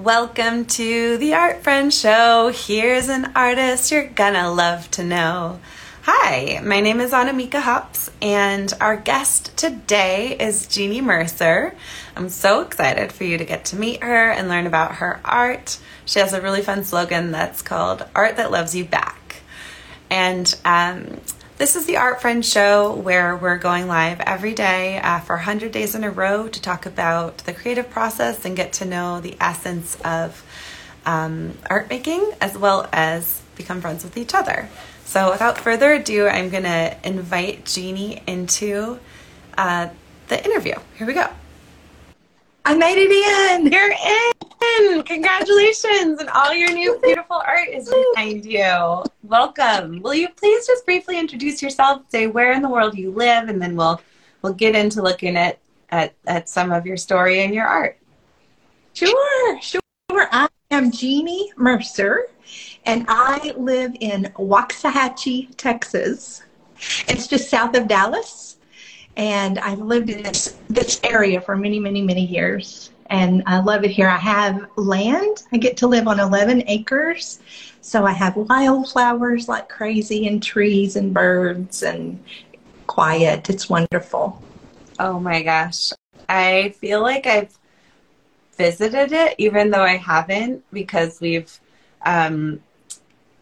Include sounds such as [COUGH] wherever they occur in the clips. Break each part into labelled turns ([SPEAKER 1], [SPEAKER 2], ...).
[SPEAKER 1] Welcome to the Art Friend Show. Here's an artist you're gonna love to know. Hi, my name is Annamieka Hops, and our guest today is Jeanye Mercer. I'm so excited for you to get to meet her and learn about her art. She has a really fun slogan that's called Art That Loves You Back. And um, this is the Art Friend Show where we're going live every day uh, for 100 days in a row to talk about the creative process and get to know the essence of um, art making as well as become friends with each other. So, without further ado, I'm going to invite Jeanye into uh, the interview. Here we go. I made it in. You're in. Congratulations. And all your new beautiful art is behind you. Welcome. Will you please just briefly introduce yourself, say where in the world you live, and then we'll we'll get into looking at at, at some of your story and your art.
[SPEAKER 2] Sure, sure. I am Jeanye Mercer, and I live in Waxahachie, Texas. It's just south of Dallas and I've lived in this this area for many, many, many years, and I love it here. I have land. I get to live on 11 acres, so I have wildflowers like crazy, and trees and birds and quiet. It's wonderful.
[SPEAKER 1] Oh my gosh, I feel like I've visited it, even though I haven't, because we've, um,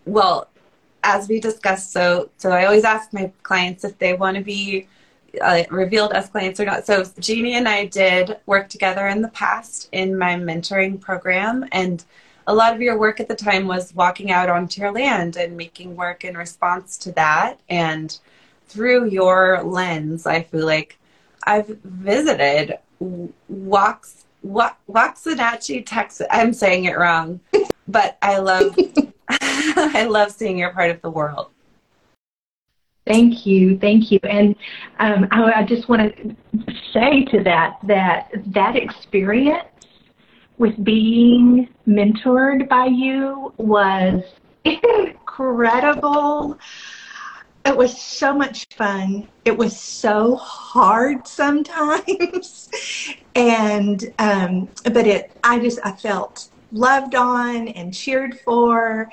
[SPEAKER 1] well, as we discussed. So, so I always ask my clients if they want to be uh, revealed as clients or not. So Jeanye and I did work together in the past in my mentoring program, and a lot of your work at the time was walking out onto your land and making work in response to that. And through your lens, I feel like I've visited Wax Waxahachie, Texas. I'm saying it wrong, but I love [LAUGHS] I love seeing your part of the world.
[SPEAKER 2] Thank you, thank you, and um, I, I just want to say to that that that experience with being mentored by you was incredible. It was so much fun. It was so hard sometimes, [LAUGHS] and um, but it. I just I felt loved on and cheered for.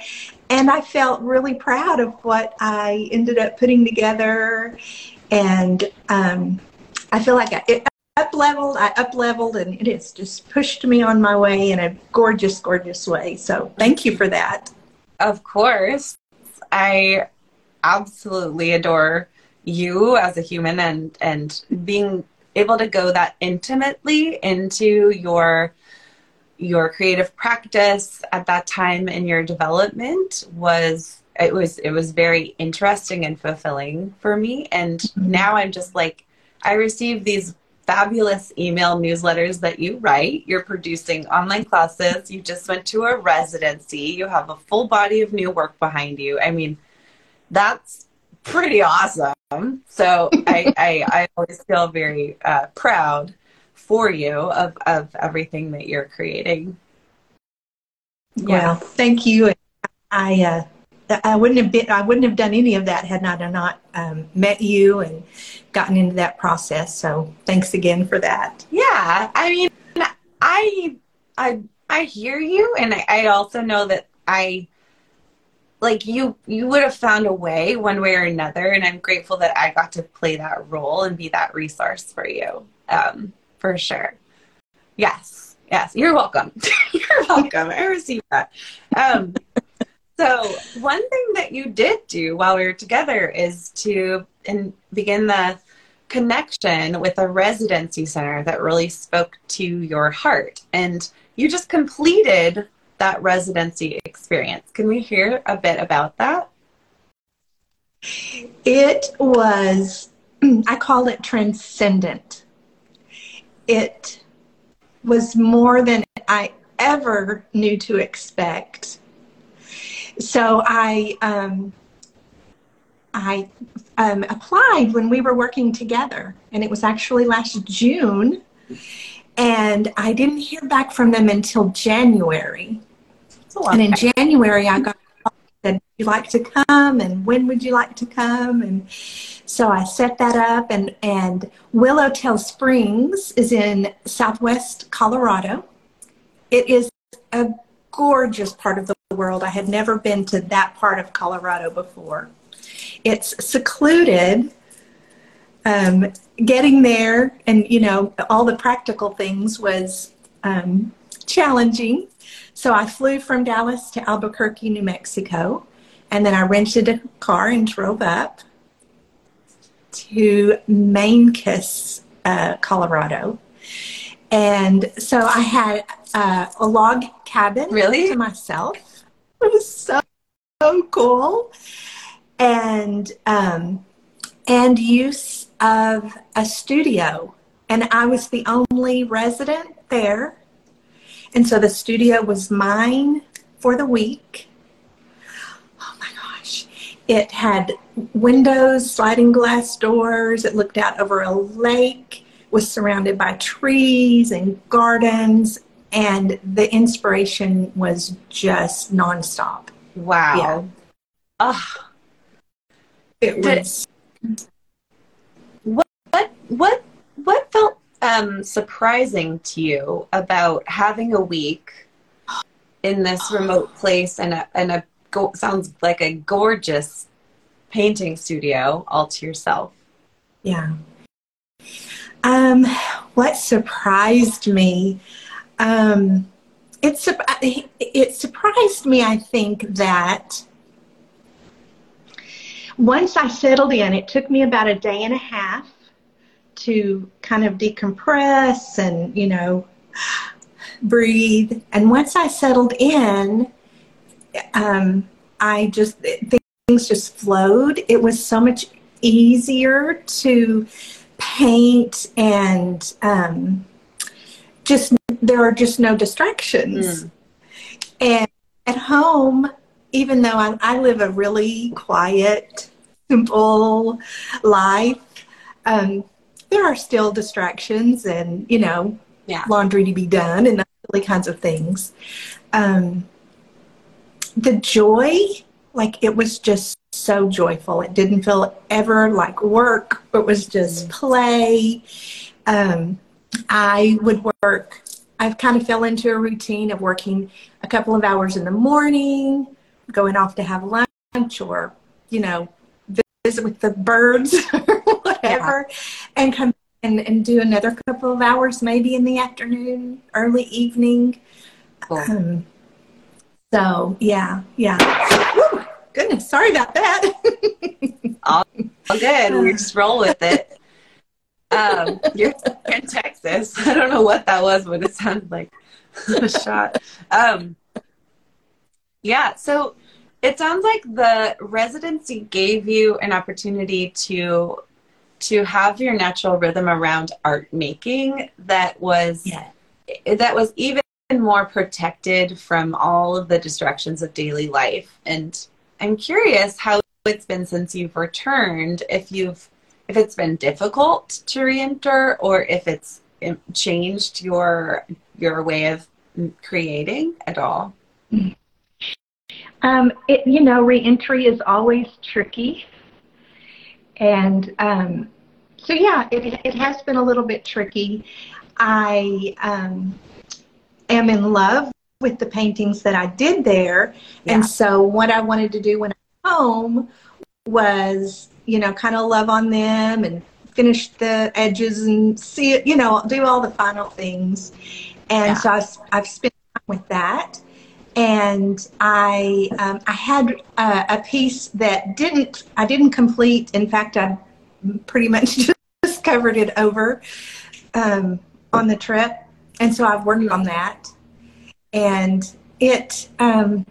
[SPEAKER 2] And I felt really proud of what I ended up putting together. And um, I feel like I, it up leveled, I up leveled, and it has just pushed me on my way in a gorgeous, gorgeous way. So thank you for that.
[SPEAKER 1] Of course. I absolutely adore you as a human and and being able to go that intimately into your your creative practice at that time in your development was it was it was very interesting and fulfilling for me. And mm-hmm. now i'm just like i receive these fabulous email newsletters that you write. You're producing online classes. You just went to a residency. You have a full body of new work behind you. I mean that's pretty awesome. So [LAUGHS] I, I i always feel very uh, proud for you of, of everything that you're creating.
[SPEAKER 2] Yeah. Well, thank you. I, uh, I wouldn't have been, I wouldn't have done any of that had I not um, met you and gotten into that process. So thanks again for that.
[SPEAKER 1] Yeah. I mean, I, I, I hear you. And I, I also know that I, like you you would have found a way one way or another and i'm grateful that i got to play that role and be that resource for you um, for sure. Yes, yes, you're welcome. [LAUGHS] you're welcome. I received that. Um, so one thing that you did do while we were together is to in, begin the connection with a residency center that really spoke to your heart, and you just completed that residency experience. Can we hear a bit about that?
[SPEAKER 2] It was, [CLEARS THROAT] I call it transcendent it was more than I ever knew to expect. so I um, I um, applied when we were working together, and it was actually last June. And I didn't hear back from them until January. And in January, I got said, you like to come? And when would you like to come? And so I set that up. And, and Willowtail Springs is in southwest Colorado. It is a gorgeous part of the world. I had never been to that part of Colorado before. It's secluded. Um, getting there and, you know, all the practical things was um, challenging. So I flew from Dallas to Albuquerque, New Mexico, and then I rented a car and drove up to Mancos, uh, Colorado. And so I had uh, a log cabin
[SPEAKER 1] really
[SPEAKER 2] to myself. It was so, so cool. And um, and use of a studio. And I was the only resident there. And so the studio was mine for the week. Oh my gosh. It had windows, sliding glass doors. It looked out over a lake, was surrounded by trees and gardens. And the inspiration was just nonstop.
[SPEAKER 1] Wow.
[SPEAKER 2] Yeah.
[SPEAKER 1] Oh,
[SPEAKER 2] It was.
[SPEAKER 1] what what what felt um, surprising to you about having a week in this remote place and a and a go- sounds like a gorgeous painting studio all to yourself?
[SPEAKER 2] Yeah. Um, what surprised me, um, it, sur- it surprised me, I think, that once I settled in, it took me about a day and a half to kind of decompress and, you know, [SIGHS] breathe. And once I settled in, um, I just, things just flowed. It was so much easier to paint and um, just there are just no distractions.
[SPEAKER 1] Mm.
[SPEAKER 2] And at home, even though I, I live a really quiet, simple life, um, there are still distractions and you know
[SPEAKER 1] Yeah.
[SPEAKER 2] laundry to be done and other kinds of things. Um, the joy, like it was just so joyful. It didn't feel ever like work. It was just play. Um, I would work. I've kind of fell into a routine of working a couple of hours in the morning, going off to have lunch, or you know, visit with the birds or [LAUGHS] whatever, and come and, and do another couple of hours maybe in the afternoon, early evening.
[SPEAKER 1] Cool.
[SPEAKER 2] Um, so yeah, yeah. Goodness, sorry about that. [LAUGHS]
[SPEAKER 1] All good. We just roll with it. Um, you're in Texas. I don't know what that was, but it sounded like a shot. [LAUGHS] Um, yeah, so it sounds like the residency gave you an opportunity to to have your natural rhythm around art making that was
[SPEAKER 2] yeah.
[SPEAKER 1] that was even more protected from all of the distractions of daily life. And I'm curious how it's been since you've returned, if you've if it's been difficult to reenter or if it's um, changed your your way of creating at all.
[SPEAKER 2] Um, it, you know, reentry is always tricky. And um, so, yeah, it, it has been a little bit tricky. I um, am in love with the paintings that I did there.
[SPEAKER 1] Yeah.
[SPEAKER 2] And so, what I wanted to do when I was home was, you know, kind of love on them and finish the edges and see it, you know, do all the final things. And
[SPEAKER 1] Yeah.
[SPEAKER 2] so I've, I've spent time with that and I um, I had uh, a piece that didn't I didn't complete. In fact, I pretty much [LAUGHS] just covered it over um, on the trip, and so I've worked on that. And it, um,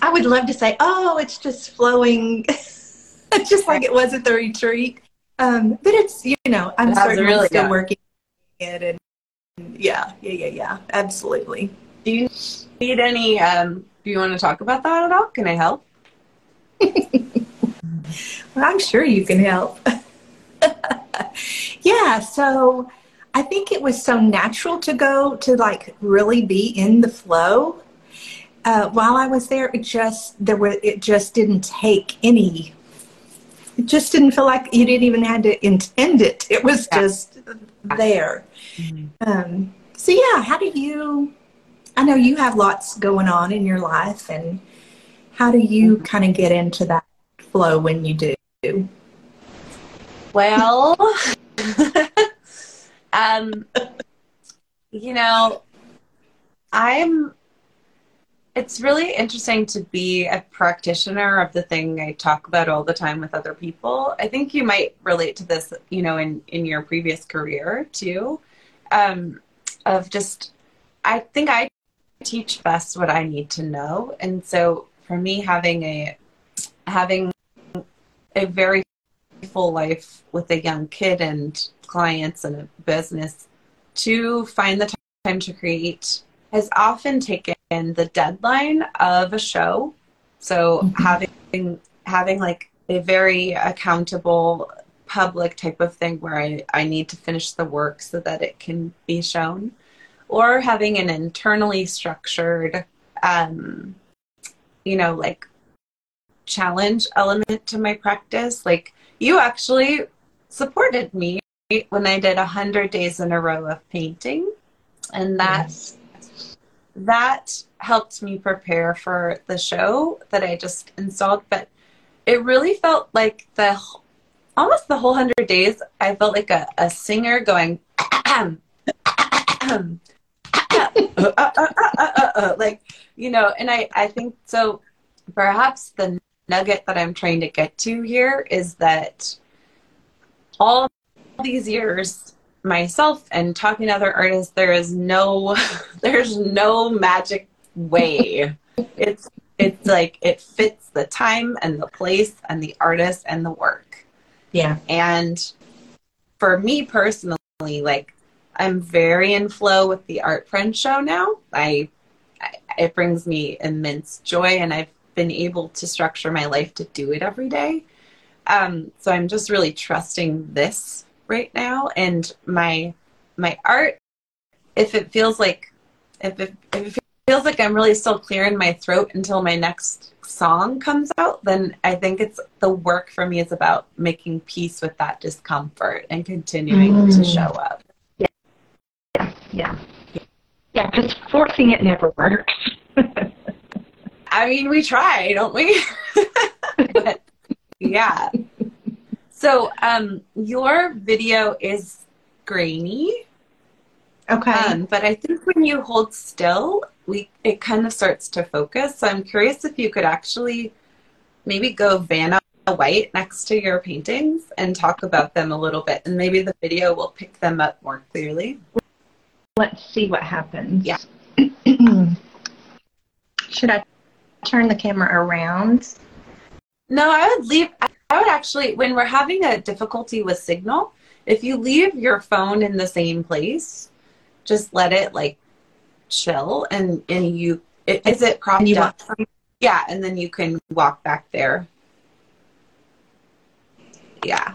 [SPEAKER 2] I would love to say, oh, it's just flowing, [LAUGHS] just like it was at the retreat. Um, but it's you know I'm certainly
[SPEAKER 1] really
[SPEAKER 2] still
[SPEAKER 1] done.
[SPEAKER 2] working it, and yeah, yeah, yeah, yeah, absolutely.
[SPEAKER 1] Do you need any um, Do you want to talk about that at all? Can I help? [LAUGHS]
[SPEAKER 2] well, I'm sure you can help. [LAUGHS] yeah, so I think it was so natural to go to like really be in the flow. Uh, while I was there, it just there were it just didn't take any. It just didn't feel like you didn't even had to intend it. It was yeah. just there. Mm-hmm. Um, so yeah, how do you? I know you have lots going on in your life, and how do you mm-hmm. kind of get into that flow when you do?
[SPEAKER 1] Well, [LAUGHS] um, you know, I'm. It's really interesting to be a practitioner of the thing I talk about all the time with other people. I think you might relate to this, you know, in in your previous career too, um, of just. I think I teach best what I need to know, and so for me, having a having a very full life with a young kid and clients and a business to find the time to create has often taken the deadline of a show. So mm-hmm. having having like a very accountable public type of thing where I, I need to finish the work so that it can be shown. Or having an internally structured um, you know, like challenge element to my practice. Like you actually supported me when I did a hundred days in a row of painting, and that yes. that helped me prepare for the show that I just installed. But it really felt like the almost the whole hundred days. I felt like a, a singer going. [CLEARS THROAT] [CLEARS THROAT] [LAUGHS] like you know and i i think so perhaps the nugget that I'm trying to get to here is that all these years myself and talking to other artists there is no [LAUGHS] there's no magic way. It's it's like it fits the time and the place and the artist and the work.
[SPEAKER 2] Yeah.
[SPEAKER 1] And for me personally like i'm very in flow with the art friend show now i, I it brings me immense joy and i've been able to structure my life to do it every day. Um, so I'm just really trusting this right now, and my my art. If it feels like if it, if it feels like I'm really still clearing my throat until my next song comes out, then I think it's the work for me is about making peace with that discomfort and continuing mm. to show up.
[SPEAKER 2] Yeah, yeah. Because forcing it never works. [LAUGHS]
[SPEAKER 1] I mean, we try, don't we? [LAUGHS] but yeah. So, um, your video is grainy.
[SPEAKER 2] Okay.
[SPEAKER 1] Um, but I think when you hold still, we it kind of starts to focus. So I'm curious if you could actually maybe go Vanna White next to your paintings and talk about them a little bit, and maybe the video will pick them up more clearly.
[SPEAKER 2] Let's see what happens.
[SPEAKER 1] Yeah. [CLEARS THROAT]
[SPEAKER 2] Should I turn the camera around?
[SPEAKER 1] No, I would leave. I would actually, when we're having a difficulty with signal, if you leave your phone in the same place, just let it like chill and and you it, is it propped up? Yeah, and then you can walk back there. Yeah.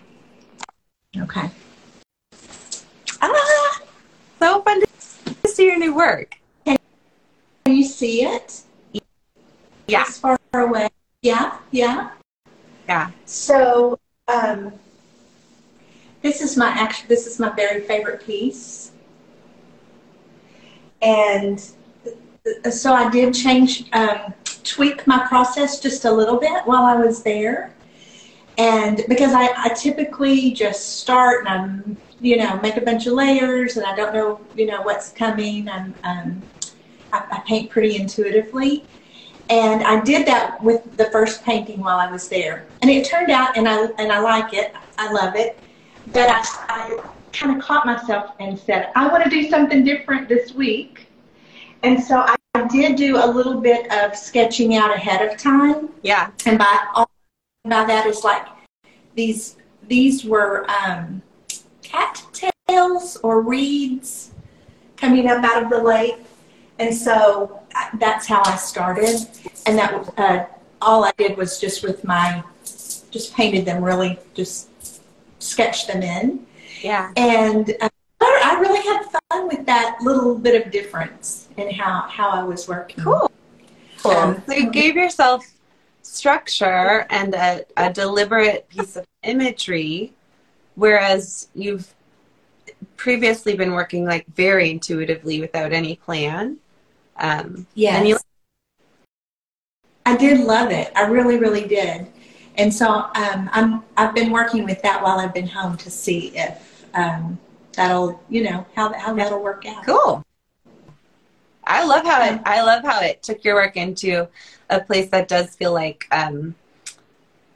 [SPEAKER 2] Okay.
[SPEAKER 1] Ah, so fun to see your new work.
[SPEAKER 2] Can you see it?
[SPEAKER 1] Yeah.
[SPEAKER 2] As far away. Yeah, yeah.
[SPEAKER 1] Yeah.
[SPEAKER 2] So um, this is my actual. This is my very favorite piece, and so I did change, um, tweak my process just a little bit while I was there, and because I, I typically just start and I'm you know make a bunch of layers and I don't know you know what's coming. I'm um, I, I paint pretty intuitively. And I did that with the first painting while I was there. And it turned out, and I, and I like it, I love it, but I, I kind of caught myself and said, I want to do something different this week. And so I did do a little bit of sketching out ahead of time.
[SPEAKER 1] Yeah.
[SPEAKER 2] And by all by that is like these these were um, cattails or reeds coming up out of the lake. And so that's how I started, and that uh, all I did was just with my, just painted them really, just sketched them in,
[SPEAKER 1] Yeah.
[SPEAKER 2] and uh, I really had fun with that little bit of difference in how how I was working.
[SPEAKER 1] Cool.
[SPEAKER 2] Cool.
[SPEAKER 1] Um, so you gave yourself structure and a, a deliberate piece of imagery, whereas you've previously been working like very intuitively without any plan. Um,
[SPEAKER 2] Yes.
[SPEAKER 1] And you,
[SPEAKER 2] I did love it. I really, really did. And so um, I'm I've been working with that while I've been home to see if um, that'll you know how how that'll work out.
[SPEAKER 1] cool. I love how it. I love how it took your work into a place that does feel like um,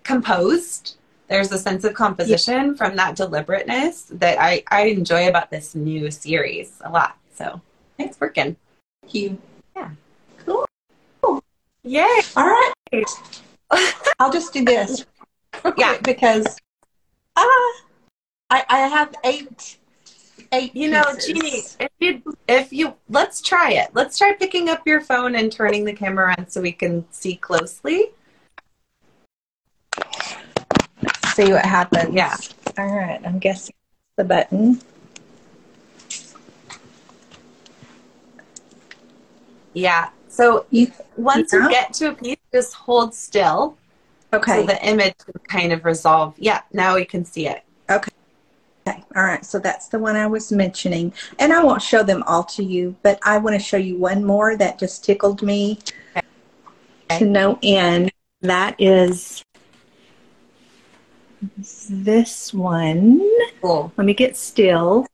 [SPEAKER 1] composed. There's a sense of composition from that deliberateness that I, I enjoy about this new series a lot. So thanks, working.
[SPEAKER 2] Thank you.
[SPEAKER 1] Yeah.
[SPEAKER 2] Cool.
[SPEAKER 1] Yay!
[SPEAKER 2] All right. [LAUGHS] I'll just do this.
[SPEAKER 1] Yeah. [LAUGHS]
[SPEAKER 2] Because ah, I I have eight eight.
[SPEAKER 1] You know. Jeanye, if you if you let's try it. Let's try picking up your phone and turning the camera on so we can see closely.
[SPEAKER 2] See what happens.
[SPEAKER 1] Yeah.
[SPEAKER 2] All right. I'm guessing the button.
[SPEAKER 1] Yeah. So
[SPEAKER 2] You
[SPEAKER 1] once
[SPEAKER 2] Yeah.
[SPEAKER 1] you get to a piece, just hold still
[SPEAKER 2] okay?
[SPEAKER 1] so the image kind of resolve. Yeah, now we can see it.
[SPEAKER 2] Okay. All right. So that's the one I was mentioning. And I won't show them all to you, but I want to show you one more that just tickled me to no end. That is this one.
[SPEAKER 1] Cool.
[SPEAKER 2] Let me get still.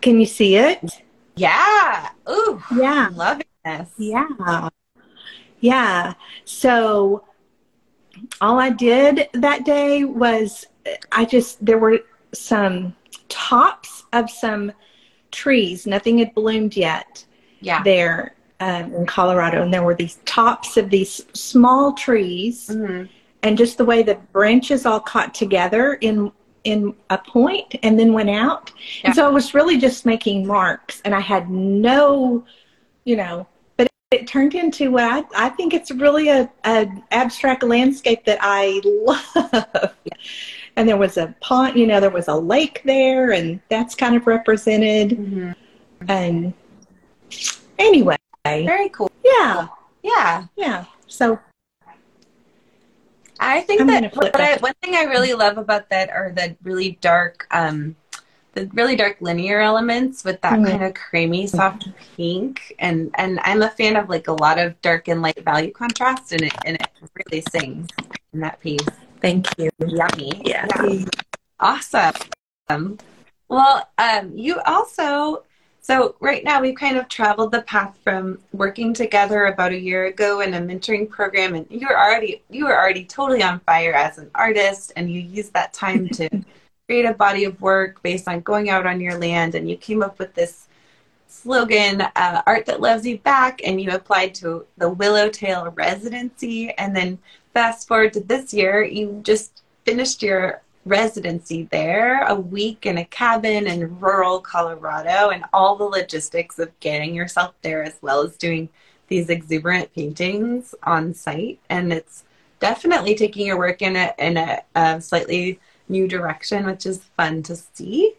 [SPEAKER 2] Can you see it?
[SPEAKER 1] Yeah. Ooh.
[SPEAKER 2] Yeah.
[SPEAKER 1] I'm loving this.
[SPEAKER 2] Yeah. Yeah. So all I did that day was I just, there were some tops of some trees. Nothing had bloomed yet
[SPEAKER 1] Yeah.
[SPEAKER 2] there um, in Colorado. And there were these tops of these small trees.
[SPEAKER 1] Mhm.
[SPEAKER 2] And just the way the branches all caught together in in a point and then went out.
[SPEAKER 1] Yeah.
[SPEAKER 2] And so I was really just making marks and I had no, you know, but it, it turned into what I, I think it's really a, a abstract landscape that I [LAUGHS] love. And there was a pond, you know, there was a lake there and that's kind of represented.
[SPEAKER 1] Mhm.
[SPEAKER 2] And anyway,
[SPEAKER 1] Very cool.
[SPEAKER 2] yeah,
[SPEAKER 1] Yeah.
[SPEAKER 2] yeah. So
[SPEAKER 1] I think
[SPEAKER 2] I'm
[SPEAKER 1] that what I, one thing I really love about that are the really dark, um, the really dark linear elements with that
[SPEAKER 2] Mhm.
[SPEAKER 1] kind of creamy, soft pink, and and I'm a fan of like a lot of dark and light value contrast, and it and it really sings in that piece.
[SPEAKER 2] thank you.
[SPEAKER 1] Yummy.
[SPEAKER 2] Yeah.
[SPEAKER 1] Awesome. Um, well, um, you also, so right now we've kind of traveled the path from working together about a year ago in a mentoring program, and you were already you were already totally on fire as an artist, and you used that time to [LAUGHS] create a body of work based on going out on your land, and you came up with this slogan, uh, "Art that loves you back," and you applied to the Willowtail residency, and then fast forward to this year, you just finished your residency there, a week in a cabin in rural Colorado, and all the logistics of getting yourself there, as well as doing these exuberant paintings on site. And it's definitely taking your work in a in a, a slightly new direction, which is fun to see.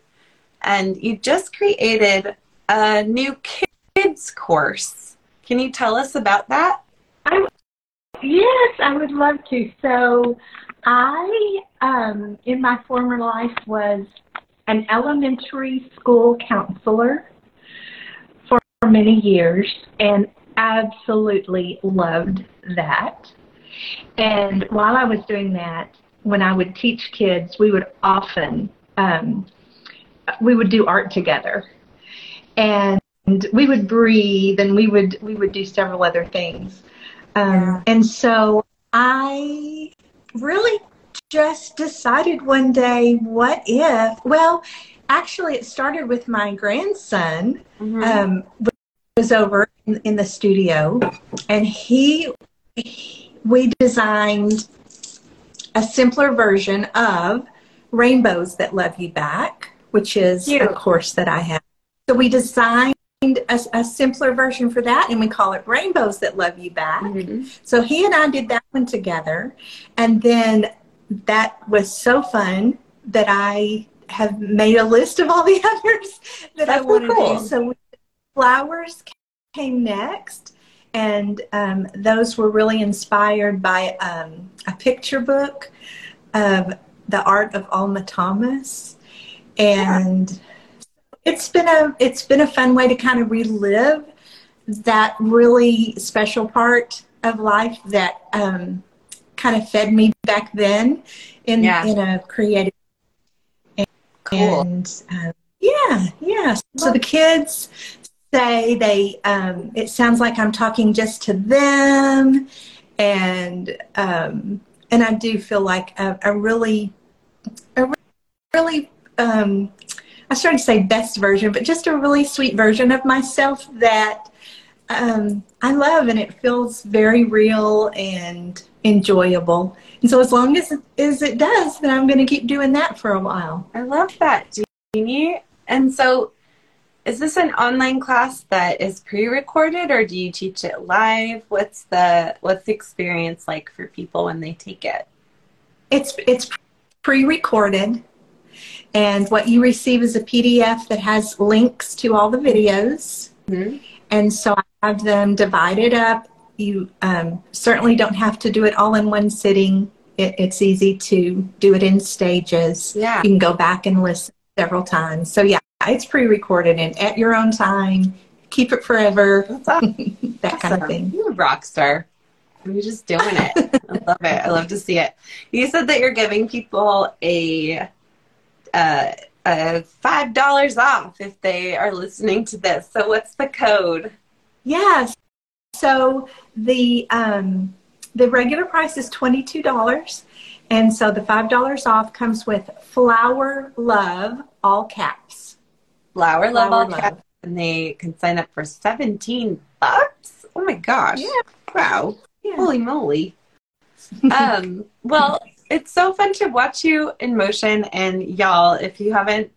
[SPEAKER 1] And you just created a new kids course. Can you tell us about that?
[SPEAKER 3] Yes, I would love to. So, I, um, in my former life, was an elementary school counselor for many years and absolutely loved that. And while I was doing that, when I would teach kids, we would often um, we would do art together, and we would breathe, and we would we would do several other things. Um,
[SPEAKER 2] Yeah.
[SPEAKER 3] And so
[SPEAKER 2] I really just decided one day, what if? Well, actually, it started with my grandson. Um, was over in, in the studio, and he, he- we designed a simpler version of Rainbows That Love You Back, which is a course that I have. So we designed a, a, simpler version for that and we call it rainbows that love you back mm-hmm. so he and i did that one together and then that was so fun that i have made a list of all the [LAUGHS] others that That's i want to cool. do so flowers came next and um, those were really inspired by um, a picture book of the art of alma thomas and yeah it's been a it's been a fun way to kind of relive that really special part of life that um, kind of fed me back then in yeah. in a creative and,
[SPEAKER 1] cool.
[SPEAKER 2] and uh, yeah yeah so the kids say they um, it sounds like i'm talking just to them and um, and i do feel like a, a really a really um, I started to say best version, but just a really sweet version of myself that um, I love, and it feels very real and enjoyable. And so, as long as as it does, then I'm going to keep doing that for a while.
[SPEAKER 1] I love that, Jeanye. And so, is this an online class that is pre-recorded, or do you teach it live? What's the what's the experience like for people when they take it?
[SPEAKER 2] It's it's pre-recorded and what you receive is a PDF that has links to all the videos. Mm-hmm. And so I have them divided up. You um, certainly don't have to do it all in one sitting. It, it's easy to do it in stages.
[SPEAKER 1] Yeah.
[SPEAKER 2] You can go back and listen several times. So yeah, it's pre-recorded and at your own time. Keep it forever. Awesome. [LAUGHS] that awesome. kind of thing.
[SPEAKER 1] You're a rock star. You're just doing it. [LAUGHS] I love it. I love to see it. You said that you're giving people a uh, uh, five dollars off if they are listening to this. So what's the code?
[SPEAKER 2] Yes. So the um, the regular price is twenty two dollars, and so the five dollars off comes with Flower Love all caps.
[SPEAKER 1] Flower, Love all love. caps, and they can sign up for seventeen bucks. Oh my gosh!
[SPEAKER 2] Yeah.
[SPEAKER 1] Wow! Yeah. Holy moly! [LAUGHS] um, well, it's so fun to watch you in motion. And y'all, if you haven't,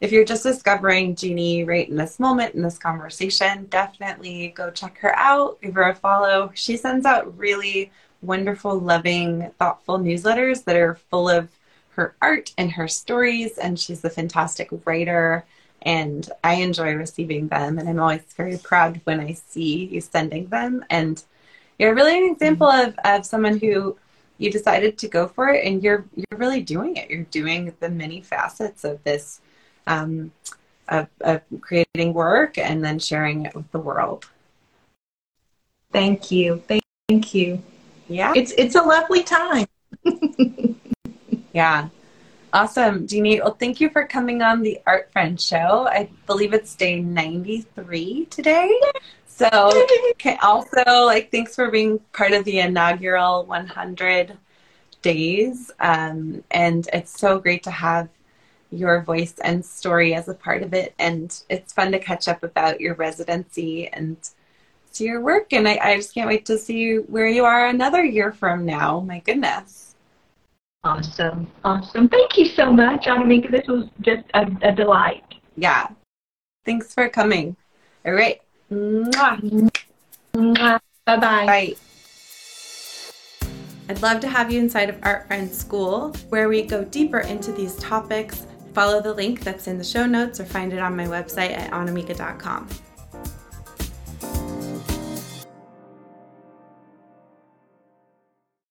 [SPEAKER 1] if you're just discovering Jeanye right in this moment in this conversation, definitely go check her out. Give her a follow. She sends out really wonderful, loving, thoughtful newsletters that are full of her art and her stories. And she's a fantastic writer. And I enjoy receiving them. And I'm always very proud when I see you sending them. And you're really an example mm-hmm. of, of someone who you decided to go for it and you're you're really doing it. You're doing the many facets of this um, of, of creating work and then sharing it with the world.
[SPEAKER 2] Thank you. Thank you.
[SPEAKER 1] Yeah.
[SPEAKER 2] It's it's a lovely time. [LAUGHS]
[SPEAKER 1] Yeah. Awesome. Jeanye well thank you for coming on the art friend show. I believe it's day 93 today so also like thanks for being part of the inaugural 100 days. Um, and it's so great to have your voice and story as a part of it. And it's fun to catch up about your residency and see your work. And I, I just can't wait to see where you are another year from now. My goodness.
[SPEAKER 3] Awesome. Awesome. Thank you so much, I Annamieka. This was just a, a delight.
[SPEAKER 1] Yeah. Thanks for coming. All right. Mwah.
[SPEAKER 2] Mwah. Bye-bye.
[SPEAKER 1] Bye. I'd love to have you inside of Art Friends School, where we go deeper into these topics. Follow the link that's in the show notes or find it on my website at annamieka.com.